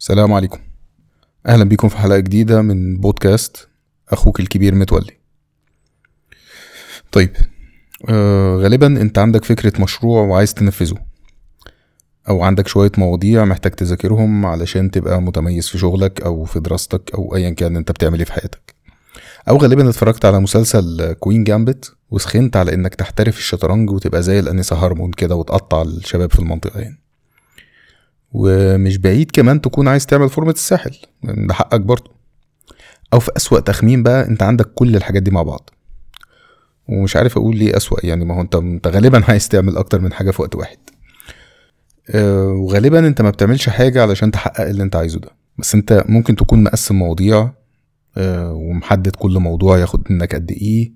السلام عليكم. أهلا بيكم في حلقة جديدة من بودكاست أخوك الكبير متولي. طيب آه غالبا أنت عندك فكرة مشروع وعايز تنفذه أو عندك شوية مواضيع محتاج تذاكرهم علشان تبقى متميز في شغلك أو في دراستك أو ايا كان أنت بتعمل إيه في حياتك. أو غالبا اتفرجت على مسلسل Queen's Gambit وسخنت على إنك تحترف الشطرنج وتبقى زي الانسه هارمون كده وتقطع الشباب في المنطقة يعني. ومش بعيد كمان تكون عايز تعمل فورمة الساحل. ده حقك برضه أو في أسوأ تخمين بقى أنت عندك كل الحاجات دي مع بعض. ومش عارف أقول ليه أسوأ يعني ما هو أنت غالبا عايز تعمل أكتر من حاجة في وقت واحد. أه وغالبا أنت ما بتعملش حاجة علشان تحقق اللي أنت عايزه ده. بس أنت ممكن تكون مقسم مواضيع أه ومحدد كل موضوع ياخد منك قد إيه.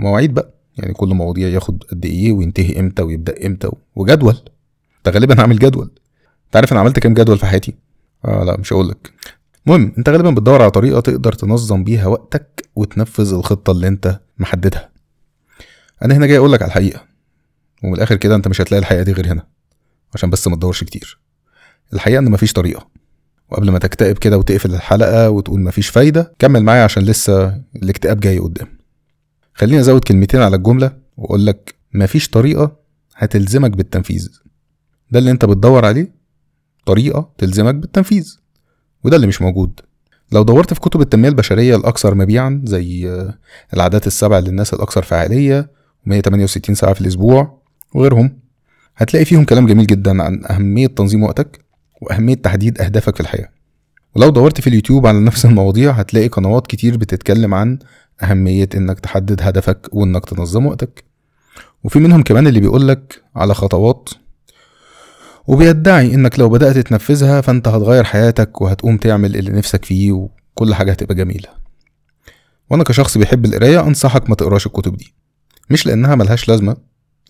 ومواعيد بقى يعني كل مواضيع ياخد قد إيه وينتهي إمتى ويبدأ إمتى وجدول. أنت غالبا عامل جدول. انت عارف أنا عملت كام جدول في حياتي؟ آه لا مش هقول لك. المهم انت غالبا بتدور على طريقة تقدر تنظم بيها وقتك وتنفذ الخطة اللي انت محددها. أنا هنا جاي أقول لك على الحقيقة ومن الآخر كده انت مش هتلاقي الحقيقة دي غير هنا عشان بس ما تدورش كتير. الحقيقة ان مفيش طريقة. وقبل ما تكتئب كده وتقفل الحلقة وتقول مفيش فايدة كمل معايا عشان لسه الاكتئاب جاي قدام. خليني أزود كلمتين على الجملة وأقول لك مفيش طريقة هتلزمك بالتنفيذ. ده اللي انت بتدور عليه طريقة تلزمك بالتنفيذ وده اللي مش موجود. لو دورت في كتب التنمية البشرية الأكثر مبيعا زي العادات السبع للناس الأكثر فعالية 168 ساعة في الأسبوع وغيرهم هتلاقي فيهم كلام جميل جدا عن أهمية تنظيم وقتك وأهمية تحديد أهدافك في الحياة. ولو دورت في اليوتيوب على نفس المواضيع هتلاقي قنوات كتير بتتكلم عن أهمية إنك تحدد هدفك وإنك تنظم وقتك. وفي منهم كمان اللي بيقولك على خطوات وبيدعي إنك لو بدأت تنفذها فأنت هتغير حياتك وهتقوم تعمل اللي نفسك فيه وكل حاجة هتبقى جميلة. وأنا كشخص بيحب القراية أنصحك ما تقراش الكتب دي. مش لأنها ملهاش لازمة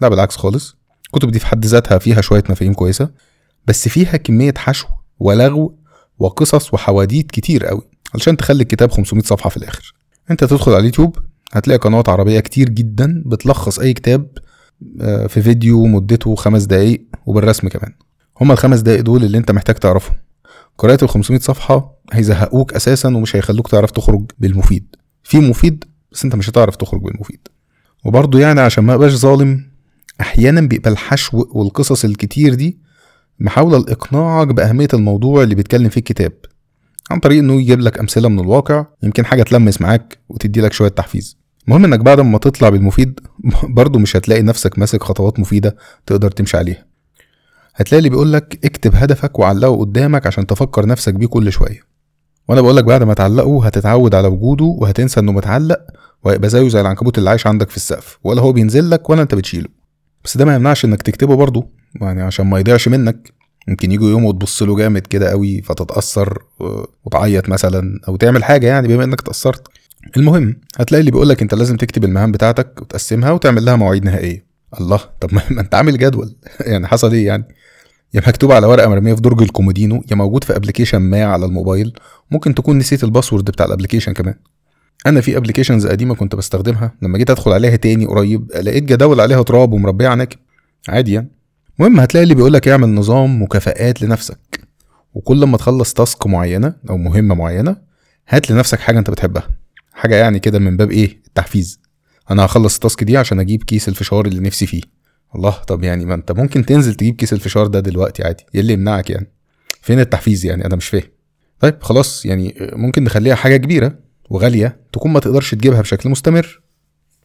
لا بالعكس خالص. الكتب دي في حد ذاتها فيها شوية مفاهيم كويسة بس فيها كمية حشو ولغو وقصص وحواديت كتير قوي علشان تخلي الكتاب 500 صفحة في الآخر. أنت تدخل على اليوتيوب هتلاقي قنوات عربية كتير جدا بتلخص أي كتاب في فيديو مدته خمس دقايق وبالرسم كمان. هما الخمس دقايق دول اللي انت محتاج تعرفهم. قراءة ال 500 صفحة هيزهقوك أساسا ومش هيخلوك تعرف تخرج بالمفيد. في مفيد بس انت مش هتعرف تخرج بالمفيد. وبرضه يعني عشان ما أبقاش ظالم أحيانا بيبقى الحشو والقصص الكتير دي محاولة لإقناعك بأهمية الموضوع اللي بيتكلم فيه الكتاب. عن طريق إنه يجيب لك أمثلة من الواقع يمكن حاجة تلمس معاك وتدي لك شوية تحفيز. المهم إنك بعد ما تطلع بالمفيد برضه مش هتلاقي نفسك ماسك خطوات مفيدة تقدر تمشي عليها. هتلاقي اللي بيقولك اكتب هدفك وعلقه قدامك عشان تفكر نفسك بيه كل شوية. وأنا بقولك بعد ما تعلقه هتتعود على وجوده وهتنسى إنه متعلق وهيبقى زيه زي العنكبوت اللي عايش عندك في السقف. ولا هو بينزل لك ولا أنت بتشيله. بس ده ما يمنعش إنك تكتبه برضه يعني عشان ما يضيعش منك. يمكن يجي يوم وتبص له جامد كده قوي فتتأثر وتعيط مثلا أو تعمل حاجة يعني بما إنك اتأثرت. المهم هتلاقي اللي بيقولك انت لازم تكتب المهام بتاعتك وتقسمها وتعمل لها مواعيد نهائية. الله طب ما انت عامل جدول. يعني حصل إيه يعني؟ يا مكتوب على ورقة مرمية في درج الكومودينو يا موجود في application ما على الموبايل. ممكن تكون نسيت ال password بتاع ال application كمان. أنا في applications قديمة كنت بستخدمها. لما جيت أدخل عليها تاني قريب لقيت جداول عليها تراب ومربية عناكب. عادي يعني. المهم هتلاقي اللي بيقولك اعمل نظام مكافآت لنفسك. وكل ما تخلص task معينة أو مهمة معينة هات لنفسك حاجة أنت بتحبها. حاجة يعني كده من باب إيه؟ التحفيز. أنا هخلص ال task دي عشان أجيب كيس الفشار اللي نفسي فيه. الله طب يعني ما أنت ممكن تنزل تجيب كيس الفشار ده دلوقتي عادي. إيه اللي يمنعك يعني؟ فين التحفيز يعني؟ أنا مش فاهم. طيب خلاص يعني ممكن نخليها حاجة كبيرة وغالية تكون ما تقدرش تجيبها بشكل مستمر.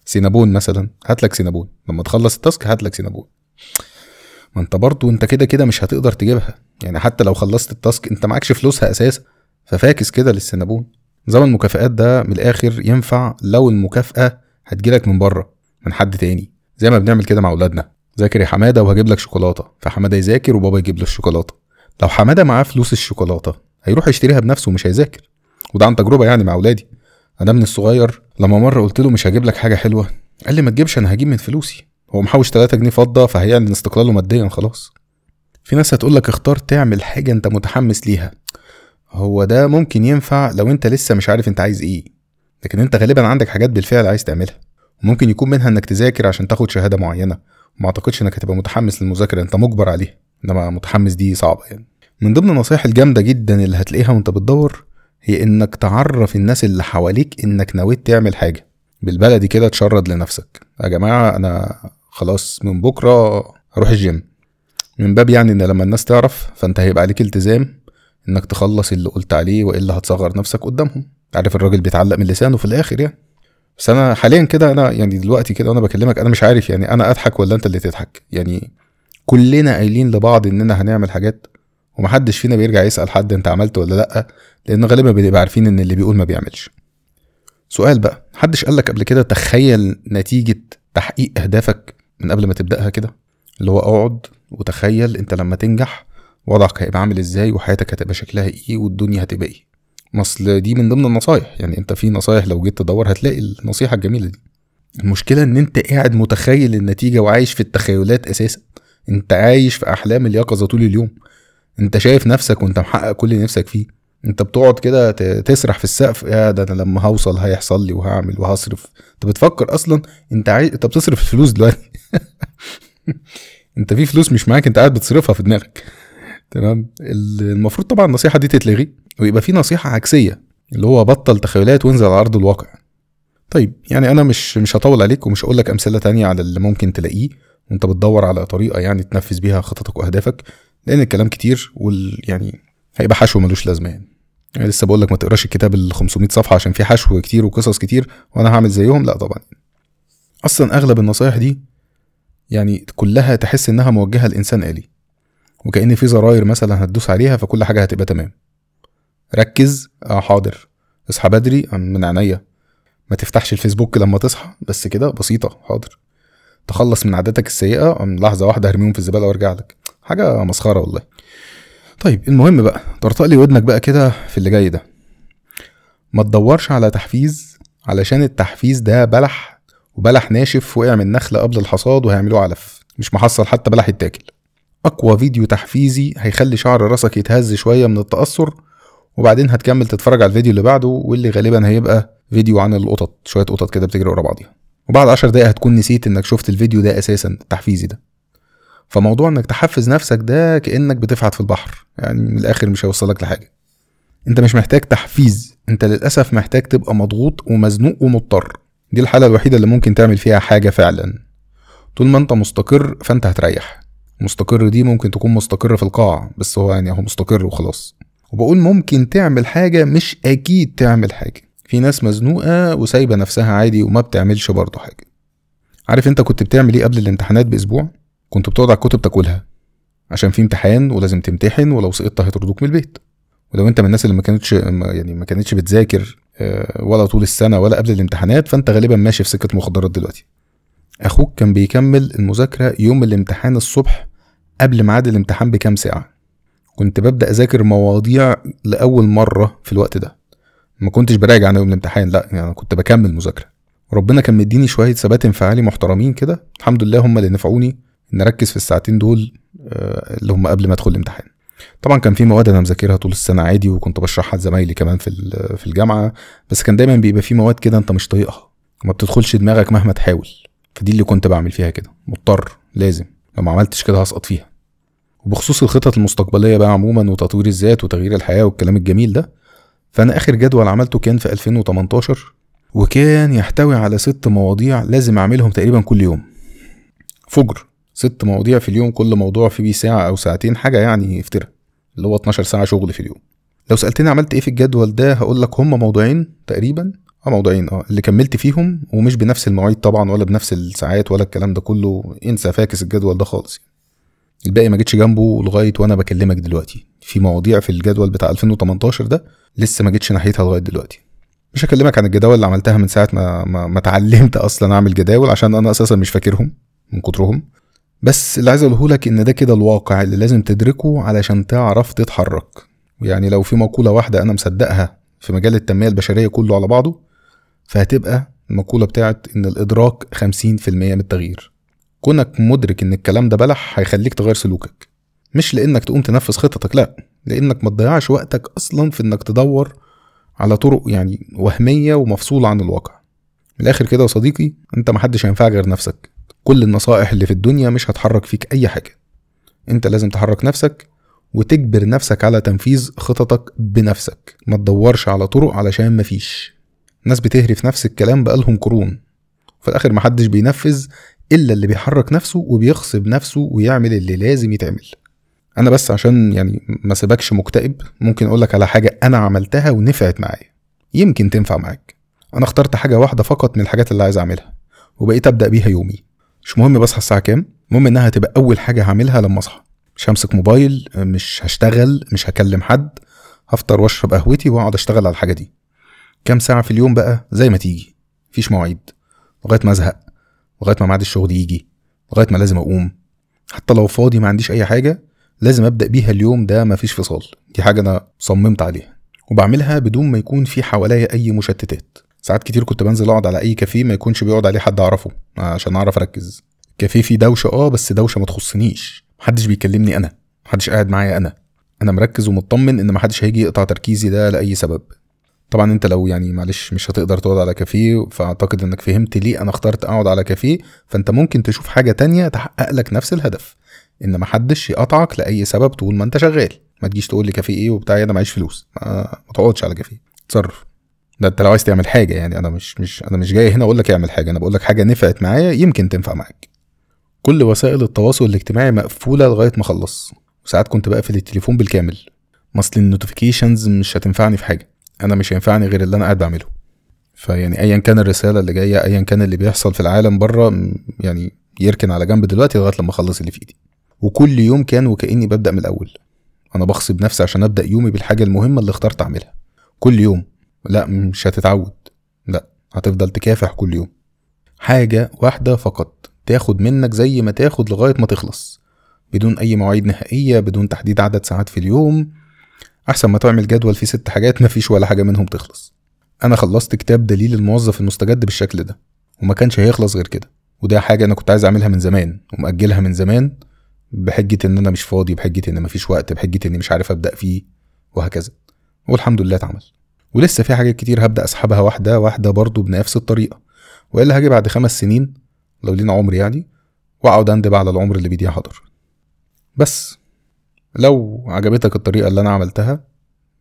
Cinnabon مثلا. هات لك Cinnabon. لما تخلص ال task هات لك Cinnabon. ما أنت برضه أنت كده كده مش هتقدر تجيبها. يعني حتى لو خلصت ال task أنت معكش فلوسها أساسا. ففاكس كده لل Cinnabon. نظام المكافآت ده من الآخر ينفع لو المكافأة هتجيلك من بره من حد تاني. زي ما بنعمل كده مع أولادنا. ذاكر يا حمادة وهجيب لك شوكولاتة. فحمادة يذاكر وبابا يجيب له الشوكولاتة. لو حمادة معاه فلوس الشوكولاتة هيروح يشتريها بنفسه ومش هيذاكر. وده عن تجربة يعني مع أولادي. أنا من الصغير لما مرة قلت له مش هجيب لك حاجة حلوة قال لي ما تجيبش أنا هجيب من فلوسي. هو محوش 3 جنيه فضة فهيعلن استقلاله ماديا خلاص. في ناس هتقول لك اختار تعمل حاجة أنت متحمس ليها. هو ده ممكن ينفع لو انت لسه مش عارف انت عايز إيه. لكن انت غالبا عندك حاجات بالفعل عايز تعملها. وممكن يكون منها انك تذاكر عشان تاخد شهادة معينة. وما اعتقدش انك هتبقى متحمس للمذاكرة انت مجبر عليها. انما متحمس دي صعبة يعني. من ضمن النصايح الجامدة جدا اللي هتلاقيها وانت بتدور هي انك تعرف الناس اللي حواليك انك نويت تعمل حاجة. بالبلدي كده تشرد لنفسك. يا جماعة أنا خلاص من بكرة هروح الجيم. من باب يعني إن لما الناس تعرف فأنت هيبقى عليك التزام إنك تخلص اللي قلت عليه والا هتصغر نفسك قدامهم. عارف الراجل بيتعلق من لسانه في الآخر يعني. بس أنا حاليا كده أنا يعني دلوقتي كده وأنا بكلمك أنا مش عارف يعني أنا أضحك ولا أنت اللي تضحك. يعني كلنا قايلين لبعض إننا هنعمل حاجات ومحدش فينا بيرجع يسأل حد أنت عملت ولا لأ لأن غالبا بنبقى عارفين إن اللي بيقول ما بيعملش. سؤال بقى محدش قالك قبل كده تخيل نتيجة تحقيق أهدافك من قبل ما تبدأها كده؟ اللي هو أقعد وتخيل أنت لما تنجح وضعك هيبقى عامل إزاي وحياتك هتبقى شكلها إيه والدنيا هتبقى إيه. أصل دي من ضمن النصايح. يعني أنت في نصايح لو جيت تدور هتلاقي النصيحة الجميلة دي. المشكلة إن أنت قاعد متخيل النتيجة وعايش في التخيلات أساسا. أنت عايش في أحلام اليقظة طول اليوم. أنت شايف نفسك وأنت محقق كل اللي نفسك فيه. أنت بتقعد كده تسرح في السقف. يا ده أنا لما هوصل هيحصل لي وهعمل وهصرف. أنت بتفكر أصلا أنت عايز أنت بتصرف الفلوس دلوقتي. أنت في فلوس مش معاك أنت قاعد بتصرفها في دماغك. تمام؟ المفروض طبعا النصيحة دي تتلغي ويبقى في نصيحة عكسية اللي هو بطل تخيلات وانزل على أرض الواقع. طيب يعني أنا مش مش هطول عليك ومش هقول لك أمثلة تانية على اللي ممكن تلاقيه وأنت بتدور على طريقة يعني تنفذ بيها خططك وأهدافك لأن الكلام كتير وال يعني هيبقى حشو ملوش لازمة يعني. يعني لسه بقول لك ما تقراش الكتاب ال 500 صفحة عشان فيه حشو كتير وقصص كتير وأنا هعمل زيهم؟ لا طبعا. أصلا أغلب النصايح دي يعني كلها تحس إنها موجهة لإنسان آلي. وكأن في زراير مثلا هتدوس عليها فكل حاجة هتبقى تمام. ركز. آه حاضر. اصحى بدري. من عينيا. ما تفتحش الفيسبوك لما تصحى. بس كده بسيطة. حاضر. تخلص من عاداتك السيئة. لحظة واحدة هرميهم في الزبالة وارجع لك. حاجة مسخرة والله. طيب المهم بقى طرطق لي ودنك بقى كده في اللي جاي ده. ما تدورش على تحفيز علشان التحفيز ده بلح وبلح ناشف وقع من نخلة قبل الحصاد وهيعملوه علف. مش محصل حتى بلح يتاكل. أقوى فيديو تحفيزي هيخلي شعر راسك يتهز شوية من التأثر وبعدين هتكمل تتفرج على الفيديو اللي بعده واللي غالبا هيبقى فيديو عن القطط شوية قطط كده بتجري ورا بعضيها. وبعد عشر دقايق هتكون نسيت إنك شفت الفيديو ده أساسا التحفيزي ده. فموضوع إنك تحفز نفسك ده كأنك بتفحت في البحر يعني من الآخر مش هيوصلك لحاجة. أنت مش محتاج تحفيز أنت للأسف محتاج تبقى مضغوط ومزنوق ومضطر. دي الحالة الوحيدة اللي ممكن تعمل فيها حاجة فعلا. طول ما أنت مستقر فأنت هتريح. مستقر دي ممكن تكون مستقر في القاع بس هو يعني هو مستقر وخلاص. وبقول ممكن تعمل حاجة مش أكيد تعمل حاجة. في ناس مزنوقة وسايبة نفسها عادي وما بتعملش برضه حاجة. عارف أنت كنت بتعمل إيه قبل الامتحانات بأسبوع؟ كنت بتقعد على الكتب تاكلها عشان في امتحان ولازم تمتحن ولو سقطت هيطردوك من البيت. ولو أنت من الناس اللي ما كانتش يعني ما كانتش بتذاكر آه، ولا طول السنة ولا قبل الامتحانات فأنت غالبا ماشي في سكة مخدرات دلوقتي. أخوك كان بيكمل المذاكرة يوم الامتحان الصبح قبل ميعاد الامتحان بكام ساعة. كنت ببدأ أذاكر مواضيع لأول مرة في الوقت ده. ما كنتش براجع أنا يوم الامتحان لا يعني كنت بكمل مذاكرة. وربنا كان مديني شوية ثبات انفعالي محترمين كده. الحمد لله هم اللي نفعوني إن أركز في الساعتين دول آه، اللي هم قبل ما أدخل الامتحان. طبعا كان في مواد أنا مذاكرها طول السنة عادي وكنت بشرحها لزمايلي كمان في في الجامعة. بس كان دايما بيبقى في مواد كده أنت مش طايقها وما بتدخلش دماغك مهما تحاول. فدي اللي كنت بعمل فيها كده. مضطر لازم. لو ما عملتش كده هسقط فيها. وبخصوص الخطط المستقبلية بقى عموما وتطوير الذات وتغيير الحياة والكلام الجميل ده فأنا آخر جدول عملته كان في 2018 وكان يحتوي على ست مواضيع لازم أعملهم تقريبا كل يوم. فجر. ست مواضيع في اليوم كل موضوع فيه ساعة أو ساعتين حاجة يعني افترى اللي هو 12 ساعة شغل في اليوم. لو سألتني عملت إيه في الجدول ده هقول لك هما موضوعين تقريبا. آه موضوعين آه. اللي كملت فيهم ومش بنفس المواعيد طبعا ولا بنفس الساعات ولا الكلام ده كله انسى فاكس الجدول ده خالص. الباقي ما جيتش جنبه لغاية وأنا بكلمك دلوقتي. في مواضيع في الجدول بتاع 2018 ده لسه ما جيتش ناحيتها لغاية دلوقتي. مش هكلمك عن الجداول اللي عملتها من ساعة ما ما, ما اتعلمت أصلا أعمل جداول عشان أنا أساسا مش فاكرهم من كترهم. بس اللي عايز أقوله لك إن ده كده الواقع اللي لازم تدركه علشان تعرف تتحرك. يعني لو في مقولة واحدة أنا مصدقها في مجال التنمية البشرية كله على بعضه فهتبقى المقولة بتاعت إن الإدراك 50% من التغيير. كونك مدرك إن الكلام ده بلح هيخليك تغير سلوكك. مش لإنك تقوم تنفذ خطتك لأ. لإنك ما تضيعش وقتك أصلا في إنك تدور على طرق يعني وهمية ومفصولة عن الواقع. من الآخر كده يا صديقي أنت محدش هينفع غير نفسك. كل النصائح اللي في الدنيا مش هتحرك فيك أي حاجة. أنت لازم تحرك نفسك وتجبر نفسك على تنفيذ خططك بنفسك. ما تدورش على طرق علشان مفيش ناس بتهري في نفس الكلام بقالهم قرون. في الآخر محدش بينفذ إلا اللي بيحرك نفسه وبيغصب نفسه ويعمل اللي لازم يتعمل. أنا بس عشان يعني ما سيبكش مكتئب ممكن أقولك على حاجة أنا عملتها ونفعت معايا. يمكن تنفع معاك. أنا اخترت حاجة واحدة فقط من الحاجات اللي عايز أعملها وبقيت أبدأ بيها يومي. مش مهم بصحى الساعة كام المهم إنها تبقى أول حاجة هعملها لما أصحى. مش همسك موبايل مش هشتغل مش هكلم حد هفطر واشرب قهوتي وأقعد أشتغل على الحاجة دي. كام ساعة في اليوم بقى؟ زي ما تيجي. مفيش مواعيد. لغاية ما أزهق. لغاية ما ميعاد الشغل يجي. لغاية ما لازم أقوم. حتى لو فاضي ما عنديش أي حاجة لازم أبدأ بيها اليوم ده مفيش فصال. دي حاجة أنا صممت عليها. وبعملها بدون ما يكون في حواليا أي مشتتات. ساعات كتير كنت بنزل أقعد على أي كافيه ما يكونش بيقعد عليه حد أعرفه عشان أعرف أركز. كافيه فيه دوشة آه بس دوشة ما تخصنيش. محدش بيكلمني أنا. محدش قاعد معايا أنا. أنا مركز ومطمن إن محدش هيجي يقطع تركيزي ده لأي سبب. طبعا أنت لو يعني معلش مش هتقدر تقعد على كافيه فأعتقد إنك فهمت ليه أنا اخترت أقعد على كافيه فأنت ممكن تشوف حاجة تانية تحقق لك نفس الهدف. إن محدش يقطعك لأي سبب طول ما أنت شغال. ما تجيش تقول لي كافيه إيه وبتاع أنا معيش فلوس. ما تقعدش على كافيه. تصرف ده أنت لو عايز تعمل حاجة يعني أنا مش مش أنا مش جاي هنا أقول لك اعمل حاجة أنا بقول لك حاجة نفعت معايا يمكن تنفع معاك. كل وسائل التواصل الاجتماعي مقفولة لغاية ما أخلص. وساعات كنت بقفل التليفون بالكامل. أصل ال notifications مش هتنفعني في حاجة. أنا مش هينفعني غير اللي أنا قاعد بعمله. فيعني ايا كان الرسالة اللي جاية ايا كان اللي بيحصل في العالم بره يعني يركن على جنب دلوقتي لغاية لما أخلص اللي في إيدي. وكل يوم كان وكأني ببدأ من الأول. أنا بغصب نفسي عشان أبدأ يومي بالحاجة المهمة اللي اخترت أعملها. كل يوم. لا مش هتتعود. لا هتفضل تكافح كل يوم. حاجة واحدة فقط. تاخد منك زي ما تاخد لغاية ما تخلص. بدون أي مواعيد نهائية بدون تحديد عدد ساعات في اليوم. أحسن ما تعمل جدول فيه ست حاجات مفيش ولا حاجة منهم تخلص. أنا خلصت كتاب دليل الموظف المستجد بالشكل ده وما كانش هيخلص غير كده. وده حاجة أنا كنت عايز أعملها من زمان ومأجلها من زمان بحجة إن أنا مش فاضي بحجة إن مفيش وقت بحجة إني مش عارف أبدأ فيه وهكذا. والحمد لله اتعمل. ولسه في حاجات كتير هبدأ أسحبها واحدة واحدة برضه بنفس الطريقة. وإلا هاجي بعد خمس سنين لو لينا عمر يعني وأقعد أندب على العمر اللي بيضيع حضر بس. لو عجبتك الطريقة اللي أنا عملتها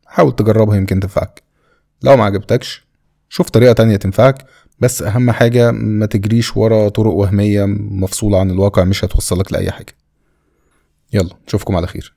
حاول تجربها يمكن تنفعك. لو ما عجبتكش شوف طريقة تانية تنفعك بس أهم حاجة ما تجريش ورا طرق وهمية مفصولة عن الواقع مش هتوصلك لأي حاجة. يلا نشوفكم على خير.